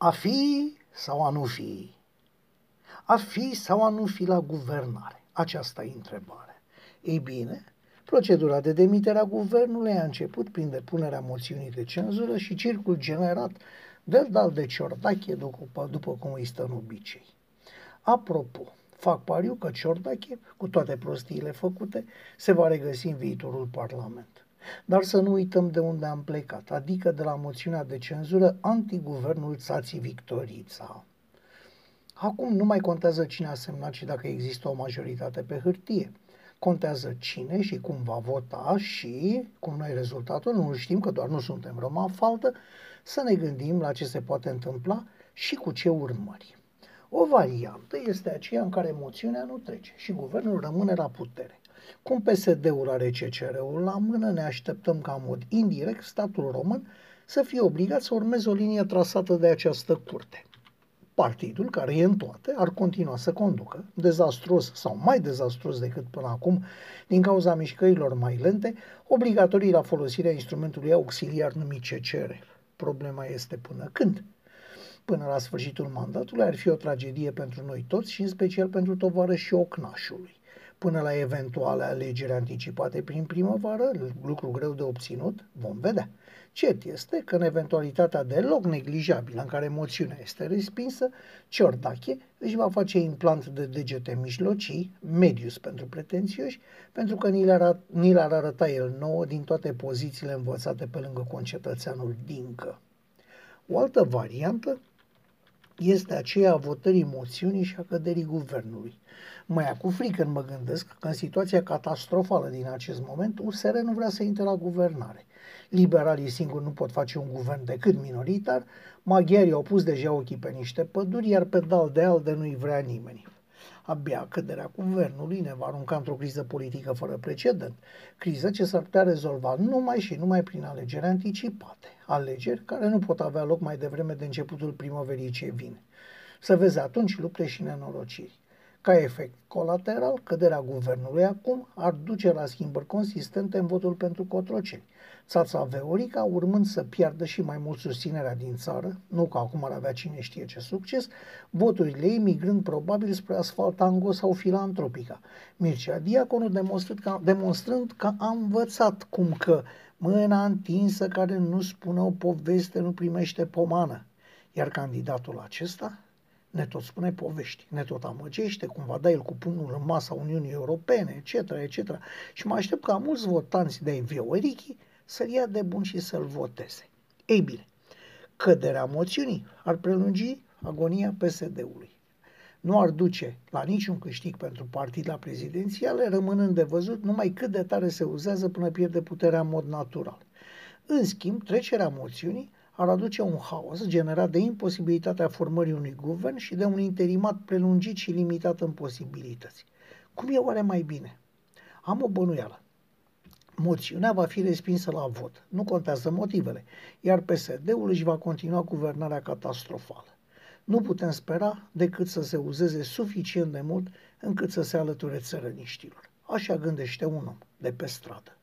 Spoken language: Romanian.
A fi sau a nu fi? A fi sau a nu fi la guvernare? Aceasta e întrebarea. Ei bine, procedura de demitere a guvernului a început prin depunerea moțiunii de cenzură și circul generat de dal de ciordache după, după cum îi stă în obicei. Apropo, fac pariu că Ciordache, cu toate prostiile făcute, se va regăsi în viitorul Parlament. Dar să nu uităm de unde am plecat, adică de la moțiunea de cenzură antiguvernul țații Victorița. Acum nu mai contează cine a semnat și dacă există o majoritate pe hârtie. Contează cine și cum va vota și, cum noi rezultatul, nu știm că doar nu suntem răma faltă, să ne gândim la ce se poate întâmpla și cu ce urmări. O variantă este aceea în care moțiunea nu trece și guvernul rămâne la putere. Cum PSD-ul are CCR-ul la mână, ne așteptăm ca în mod indirect statul român să fie obligat să urmeze o linie trasată de această curte. Partidul, care e în toate, ar continua să conducă, dezastros sau mai dezastros decât până acum, din cauza mișcărilor mai lente, obligatorii la folosirea instrumentului auxiliar numit CCR. Problema este până când? Până la sfârșitul mandatului ar fi o tragedie pentru noi toți și în special pentru tovarășii ocnașului până la eventuale alegeri anticipate prin primăvară, lucru greu de obținut, vom vedea. Cert este că în eventualitatea deloc neglijabilă în care moțiunea este respinsă, Ciordache își va face implant de degete mijlocii, medius pentru pretențioși, pentru că ni le-ar, ni le-ar arăta el nouă din toate pozițiile învățate pe lângă concetățeanul Dincă. O altă variantă este aceea a votării moțiunii și a căderii guvernului. Mă ia cu frică când mă gândesc că în situația catastrofală din acest moment, USR nu vrea să intre la guvernare. Liberalii singuri nu pot face un guvern decât minoritar, maghiarii au pus deja ochii pe niște păduri, iar pe dal de alde nu-i vrea nimeni. Abia căderea guvernului ne va arunca într-o criză politică fără precedent, criză ce s-ar putea rezolva numai și numai prin alegeri anticipate, alegeri care nu pot avea loc mai devreme de începutul primăverii ce vine. Să vezi atunci lupte și nenorociri. Ca efect colateral, căderea guvernului acum ar duce la schimbări consistente în votul pentru Cotroceni. Țața Veorica, urmând să piardă și mai mult susținerea din țară, nu că acum ar avea cine știe ce succes, voturile ei migrând probabil spre asfalt ango sau filantropica. Mircea Diaconu demonstrând că, demonstrând că a învățat cum că mâna întinsă care nu spune o poveste nu primește pomană. Iar candidatul acesta ne tot spune povești, ne tot amăgește, cum va da el cu pumnul în masa Uniunii Europene, etc., etc. Și mă aștept ca mulți votanți de Viorichi să-l ia de bun și să-l voteze. Ei bine, căderea moțiunii ar prelungi agonia PSD-ului. Nu ar duce la niciun câștig pentru partida prezidențiale, rămânând de văzut numai cât de tare se uzează până pierde puterea în mod natural. În schimb, trecerea moțiunii ar aduce un haos generat de imposibilitatea formării unui guvern și de un interimat prelungit și limitat în posibilități. Cum e oare mai bine? Am o bănuială. Moțiunea va fi respinsă la vot. Nu contează motivele, iar PSD-ul își va continua guvernarea catastrofală. Nu putem spera decât să se uzeze suficient de mult încât să se alăture țărăniștilor. Așa gândește un om de pe stradă.